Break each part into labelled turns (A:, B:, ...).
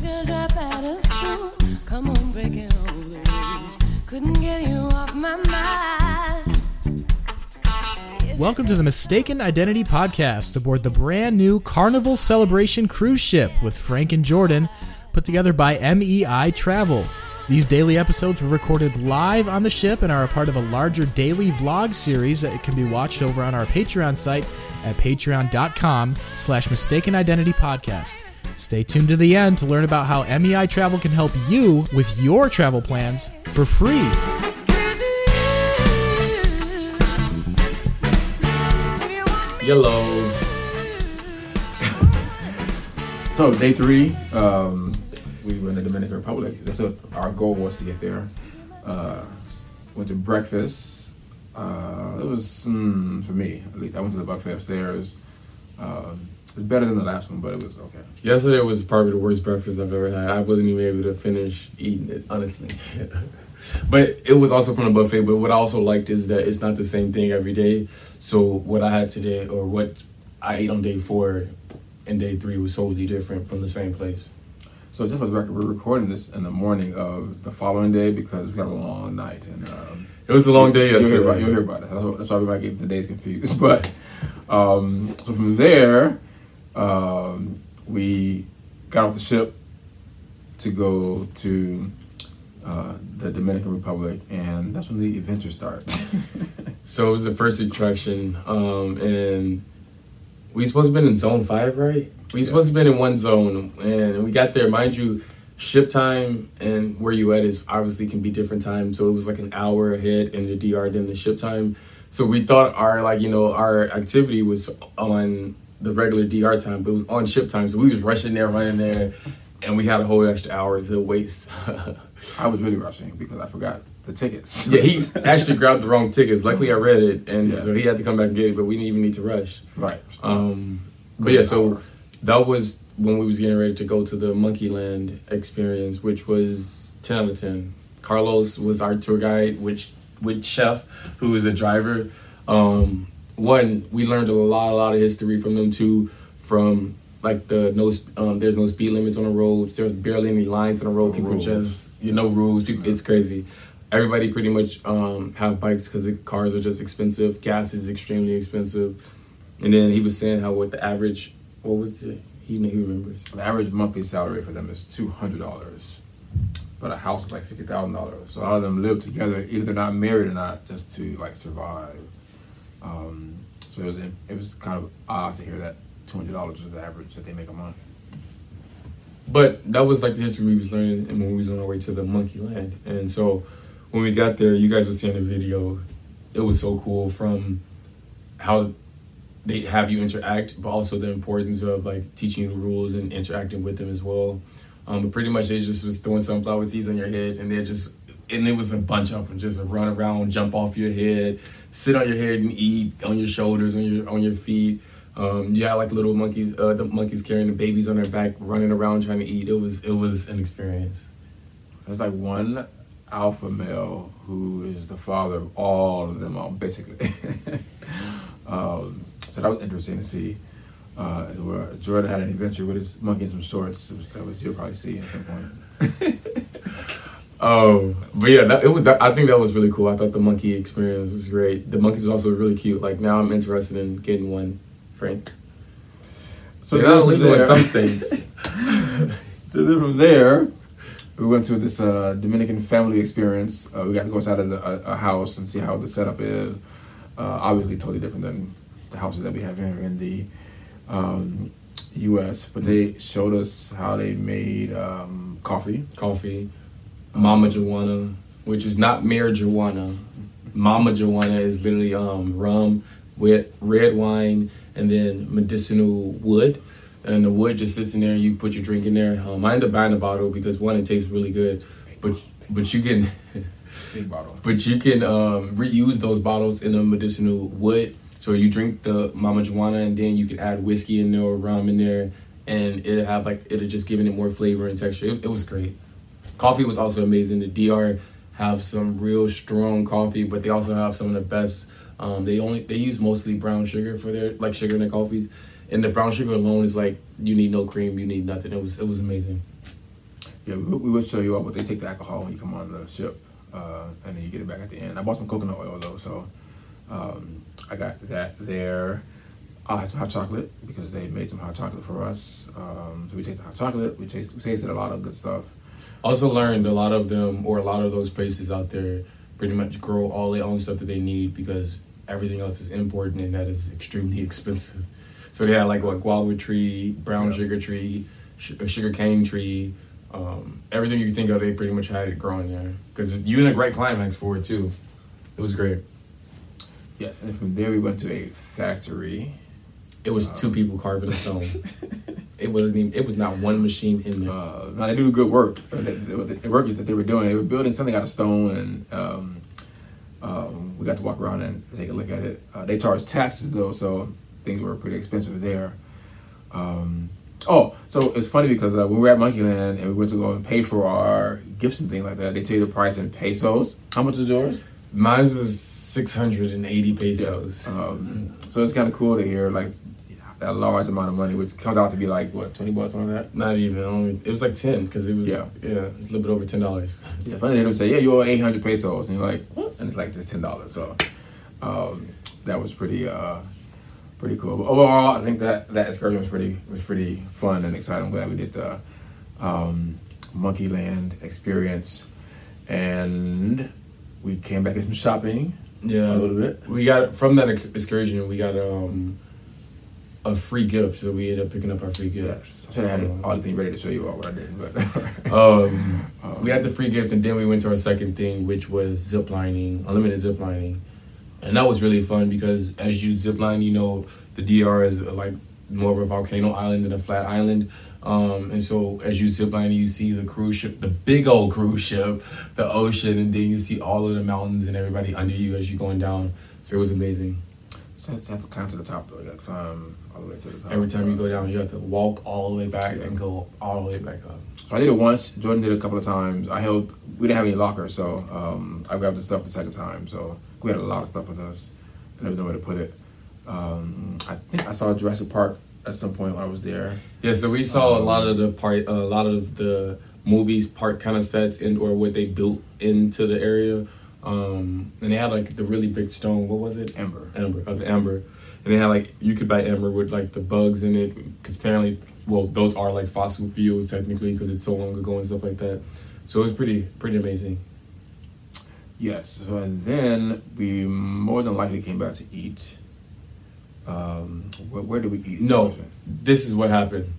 A: Drop out of school. Come on, breaking all the rules. Couldn't get you off my mind.
B: Welcome to the Mistaken Identity Podcast aboard the brand new Carnival Celebration cruise ship with Frank and Jordan, put together by MEI Travel. These daily episodes were recorded live on the ship and are a part of a larger daily vlog series that can be watched over on our Patreon site at patreon.com slash mistaken identity podcast. Stay tuned to the end to learn about how MEI Travel can help you with your travel plans for free.
A: Cause you, if you want me
C: Yellow. so day three, um, we were in the Dominican Republic. That's what our goal was to get there. Uh, went to breakfast. Uh, it was mm, for me at least. I went to the buffet upstairs. Um, it's better than the last one, but it was okay.
D: Yesterday was probably the worst breakfast I've ever had. I wasn't even able to finish eating it, honestly. but it was also from the buffet. But what I also liked is that it's not the same thing every day. So what I had today, or what I ate on day four and day three, was totally different from the same place.
C: So just for the record, we're recording this in the morning of the following day because we had a long night and. Um,
D: It was a long day
C: You'll hear,
D: yesterday.
C: about, you'll hear about it. That's why- That's why we might get the days confused. But um, so from there, um, we got off the ship to go to uh, the Dominican Republic, and that's when the adventure starts.
D: So it was the first attraction, um, and we supposed to been in zone five, right? We supposed to
C: Yes.
D: been in one zone, and we got there. Mind you, ship time and where you at is obviously can be different times. So it was like an hour ahead in the DR than the ship time. So we thought our like you know our activity was on the regular DR time, but it was on ship time. So we was rushing there, running there, and we had a whole extra hour to waste.
C: I was really rushing because I forgot the tickets.
D: yeah, he actually grabbed the wrong tickets. Luckily, I read it, and
C: Yes.
D: so he had to come back and get it. But we didn't even need to rush.
C: right.
D: Um, but yeah, so that was when we was getting ready to go to the Monkeyland experience, which was ten out of ten. Carlos was our tour guide, which with Chef, who is a driver. Um, one, we learned a lot, a lot of history from them too, from like the no, um, there's no speed limits on the roads. There's barely any lines on the road. People
C: Rules.
D: just you know rules. People, it's crazy. Everybody pretty much um, have bikes because cars are just expensive. Gas is extremely expensive. And then he was saying how what the average, what was it? He he remembers.
C: The average monthly salary for them is two hundred dollars, but a house is like fifty thousand dollars. So a lot of them live together, either they're not married or not, just to like survive. Um, so it was it was kind of odd to hear that two hundred dollars is the average that they make a month.
D: But that was like the history we was learning and when we was on our way to the Monkey Land. And so when we got there, you guys were seeing the video. It was so cool from how they have you interact, but also the importance of like teaching you the rules and interacting with them as well. Um, but pretty much they just was throwing sunflower seeds on your head, and they're just and it was a bunch of them just run around, jump off your head, sit on your head and eat on your shoulders, on your on your feet. Um, you had like little monkeys, uh, the monkeys carrying the babies on their back, running around trying to eat. It was it was an experience.
C: There's like one alpha male who is the father of all of them, all basically. um, so that was interesting to see. Uh, where Jordan had an adventure with his monkey in some shorts. That was you'll probably see at some point.
D: Oh, but yeah, that, it was. I think that was really cool. I thought the monkey experience was great. The monkeys was also really cute. Like now, I'm interested in getting one, Frank.
C: So
D: They're not illegal in some states.
C: So then from there, we went to this uh, Dominican family experience. Uh, we got to go inside of the, a, a house and see how the setup is. Uh, obviously, totally different than the houses that we have here in the um, U.S. But they showed us how they made um, coffee.
D: Coffee, Mama Juana, which is not marijuana. Mama Juana is literally um, rum with red wine and then medicinal wood. And the wood just sits in there. and You put your drink in there. Um, I end up buying a bottle because one, it tastes really good, but but you can
C: Big bottle.
D: but you can um, reuse those bottles in a medicinal wood. So you drink the Mama Juana, and then you can add whiskey in there or rum in there, and it'll have like it'll just giving it more flavor and texture. It, it was great. Coffee was also amazing. The DR have some real strong coffee, but they also have some of the best. Um, they only they use mostly brown sugar for their like sugar in their coffees, and the brown sugar alone is like you need no cream, you need nothing. It was it was amazing.
C: Yeah, we, would show you up, but they take the alcohol when you come on the ship, uh, and then you get it back at the end. I bought some coconut oil though, so um, I got that there. I had some hot chocolate because they made some hot chocolate for us. Um, so we tasted hot chocolate. We tasted, we tasted a lot of good stuff.
D: Also learned a lot of them, or a lot of those places out there, pretty much grow all their own stuff that they need because everything else is imported and that is extremely expensive. So they had like what guava tree, brown
C: Yeah.
D: sugar tree, sh- a sugar cane tree, um, everything you think of. They pretty much had it growing there because you in a great climax for it too. It was great.
C: Yes, and from there we went to a factory.
D: It was two people carving a stone. it wasn't even. It was not one machine in there.
C: Uh, now they do good work. The, work that they were doing, they were building something out of stone, and um, um, we got to walk around and take a look at it. Uh, they charged taxes though, so things were pretty expensive there. Um, oh, so it's funny because uh, when we were at Monkeyland and we went to go and pay for our gifts and things like that, they tell you the price in pesos. How much is yours?
D: Mine was six hundred and eighty pesos.
C: Um, so it's kind of cool to hear like that large amount of money, which comes out to be like what twenty bucks, like that.
D: Not even. Only it was like ten because it was
C: Yeah.
D: yeah. it was a little bit over ten dollars.
C: Yeah, funny they don't say, yeah, you owe eight hundred pesos, and you're like, what? And it's like just ten dollars. So um, that was pretty uh, pretty cool. But overall, I think that that excursion was pretty was pretty fun and exciting. I'm glad we did the um, Monkey Land experience, and we came back and some shopping
D: Yeah,
C: a little bit.
D: We got from that excursion. We got um a free gift, so we ended up picking up our free gift.
C: Yes, I should have had all the things ready to show you all what I did, but
D: Um, we had the free gift, and then we went to our second thing, which was zip lining, unlimited zip lining, and that was really fun because as you zip line, you know the DR is uh, like more of a volcano island than a flat island. Um, and so as you zip line, you see the cruise ship, the big old cruise ship, the ocean, and then you see all of the mountains and everybody under you as you're going down. So it was amazing.
C: Have to climb to the top though. You got to climb all the way to the top.
D: Every time you go down, you have to walk all the way back and go all the way back up.
C: So I did it once. Jordan did it a couple of times. I held. We didn't have any lockers, so um, I grabbed the stuff the second time. So we had a lot of stuff with us, and there was nowhere to put it. Um, I think I saw Jurassic Park at some point when I was there.
D: Yeah, so we saw a lot of the part, a lot of the movies park kind of sets in or what they built into the area, um, and they had like the really big stone. What was it?
C: Amber.
D: Amber of the amber, and they had like you could buy amber with like the bugs in it because apparently, well, those are like fossil fuels technically because it's so long ago and stuff like that. So it was pretty pretty amazing.
C: Yes. So and then we more than likely came back to eat. Um, where, where did we eat?
D: No, this is what happened.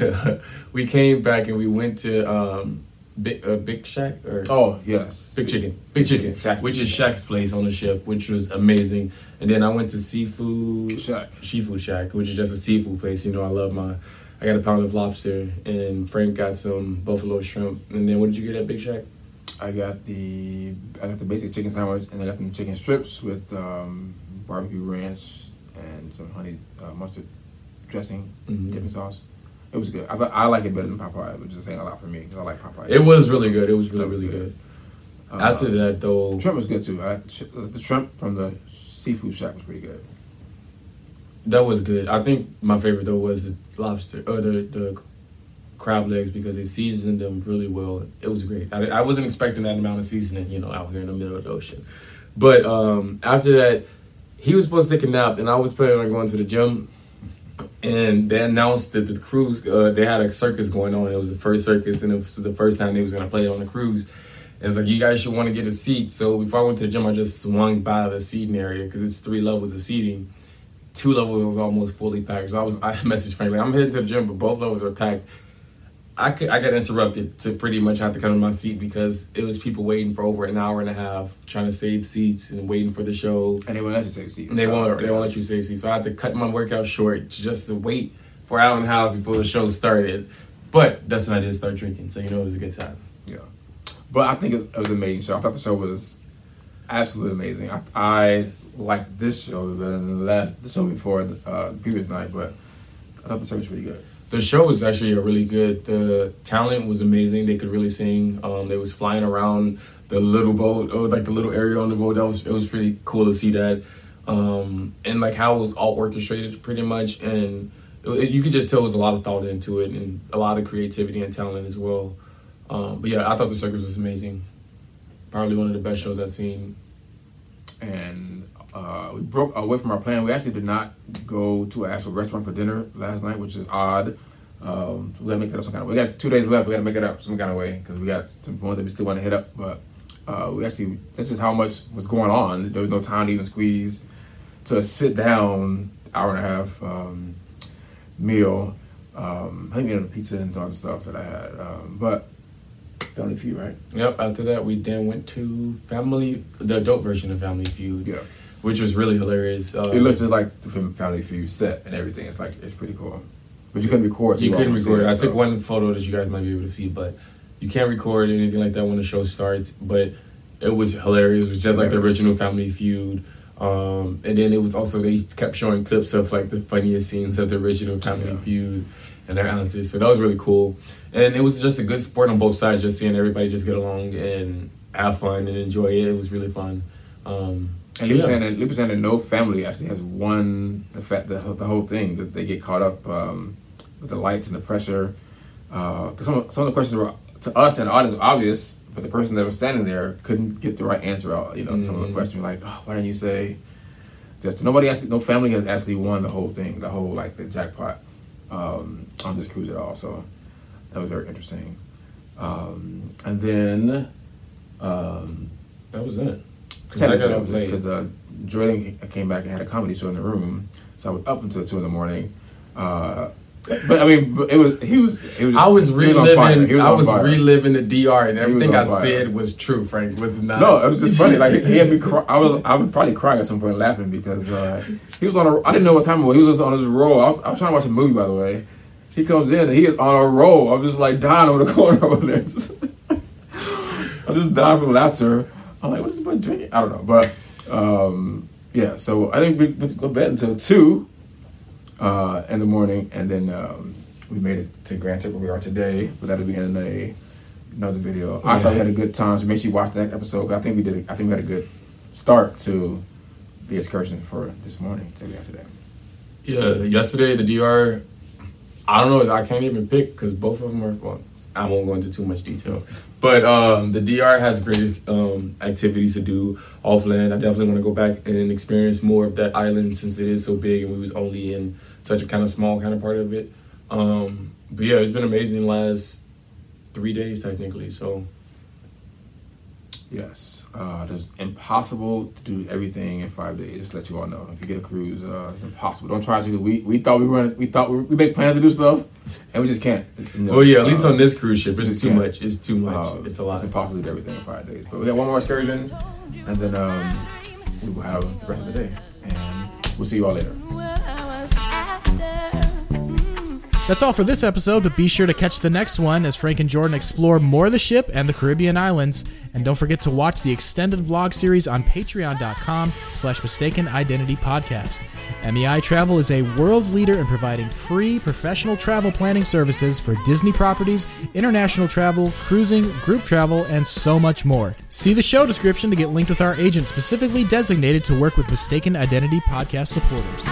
D: we came back and we went to um, Big uh, Big Shack or
C: Oh yes.
D: Big Chicken, Big Chicken,
C: Shack.
D: which is Shaq's place on the ship, which was amazing. And then I went to Seafood
C: Shack.
D: Seafood Shack, which is just a seafood place. You know, I love my. I got a pound of lobster, and Frank got some buffalo shrimp. And then what did you get at Big Shack?
C: I got the I got the basic chicken sandwich, and I got some chicken strips with um, barbecue ranch and some honey uh, mustard dressing,
D: Mhm.
C: dipping sauce. It was good. I, I like it better than Popeye, which is saying a lot for me because I like Popeye.
D: It was really good. It was really really
C: good. Uh,
D: After that, though,
C: shrimp was good too. I, the shrimp from the seafood shack was pretty good.
D: That was good. I think my favorite though was the lobster or the the crab legs because they seasoned them really well. It was great. I, I wasn't expecting that amount of seasoning, you know, out here in the middle of the ocean. But um, after that, he was supposed to take a nap, and I was planning on going to the gym. And they announced that the cruise, uh, they had a circus going on. It was the first circus, and it was the first time they was gonna play on the cruise. And it's like you guys should want to get a seat. So before I went to the gym, I just swung by the seating area because it's three levels of seating two levels was almost fully packed. So I was I messaged Frank like I'm heading to the gym, but both levels are packed. I could, I got interrupted to pretty much have to come to my seat because it was people waiting for over an hour and a half trying to save seats and waiting for the show.
C: And they won't let you save seats.
D: And they
C: so,
D: won't they won't let you save seats. So I had to cut my workout short just to wait for an hour and a half before the show started. But that's when I did start drinking, so you know it was a good time.
C: Yeah, but I think it, was an amazing show. I thought the show was absolutely amazing. I, I liked this show better than the last the show before uh, the previous night, but I thought the show was pretty good.
D: The show was actually a really good. The talent was amazing. They could really sing. Um, they was flying around the little boat, or like the little area on the boat. That was it was pretty cool to see that, um, and like how it was all orchestrated pretty much, and it, you could just tell it was a lot of thought into it and a lot of creativity and talent as well. Um, but yeah, I thought the circus was amazing. Probably one of the best shows I've seen.
C: and uh, we broke away from our plan. We actually did not go to an actual restaurant for dinner last night, which is odd. Um, so we gotta make that up some kind of way. We got two days left. We gotta make it up some kind of way because we got some ones that we still want to hit up. But uh, we actually that's just how much was going on. There was no time to even squeeze to sit down hour and a half um, meal. Um, I think we had a pizza and all the stuff that I had. Um, but Family Feud, right?
D: Yep. After that, we then went to Family, the adult version of Family Feud.
C: Yeah.
D: Which was really hilarious. Uh,
C: It looks just like the Family Feud set and everything. It's like it's pretty cool. But you couldn't record. so
D: You couldn't record.
C: it,
D: I took one photo that you guys might be able to see, but you can't record anything like that when the show starts. But it was hilarious. It was just like the original Family Feud. Um, and then it was also they kept showing clips of like the funniest scenes of the original Family
C: Yeah.
D: Feud and their answers. So that was really cool. And it was just a good sport on both sides. Just seeing everybody just get along and have fun and enjoy it. It was really fun. Um,
C: And was
D: yeah.
C: Lee was no family actually has won the fact the, the whole thing that they get caught up um, with the lights and the pressure. Because some of, some of the questions were to us and the audience were obvious, but the person that was standing there couldn't get the right answer out. You know, some of the
D: Mhm.
C: questions like, oh, why didn't you say? Just nobody actually, no family has actually won the whole thing, the whole like the jackpot um, on this cruise at all. So that was very interesting. Um, and then. Um,
D: that was it. 'Cause I got up late.
C: because uh, Jordan came back and had a comedy show in the room, so I was up until two in the morning. Uh, but I mean, it was he was. It was
D: I was
C: he on fire.
D: reliving.
C: He was
D: I was reliving the DR, and everything I
C: fire.
D: said was true. Frank was not.
C: No, it was just funny. Like he had me. Cry- I was. I was probably crying at some point, laughing because uh, he was on a. I didn't know what time it was. He was just on his roll. I was, I was trying to watch a movie, by the way. He comes in and he is on a roll. I'm just like dying over the corner over there. I'm just dying from laughter. I'm like, what's this boy drinking? I don't know, but um, yeah. So I think we went to go to bed until two uh, in the morning, and then um, we made it to Grand Turk where we are today. But that'll be in a, another video. I thought we had a good time. So make sure you watch the next episode. I think we did. I think we had a good start to the excursion for this morning that today.
D: Yeah, yesterday the DR. I don't know. I can't even pick because both of them are. Well, I won't go into too much detail, but um, the DR has great um, activities to do offland. I definitely want to go back and experience more of that island since it is so big and we was only in such a kind of small kind of part of it. Um, but yeah, it's been amazing last three days technically. So
C: Yes, uh, it's impossible to do everything in five days. Just let you all know, if you get a cruise, uh, it's impossible. Don't try to. We we thought we were. We thought we, we make plans to do stuff, and we just can't. No.
D: well, yeah, at least
C: Uh,
D: on this cruise ship, it's too
C: can't.
D: much. It's too much.
C: Uh,
D: it's a lot.
C: It's impossible to do everything in five days. But we got one more excursion, and then um, we will have the rest of the day. And we'll see you all later.
B: That's all for this episode, but be sure to catch the next one as Frank and Jordan explore more of the ship and the Caribbean islands. And don't forget to watch the extended vlog series on patreon.com slash mistaken identity podcast. MEI Travel is a world leader in providing free professional travel planning services for Disney properties, international travel, cruising, group travel, and so much more. See the show description to get linked with our agent specifically designated to work with Mistaken Identity podcast supporters.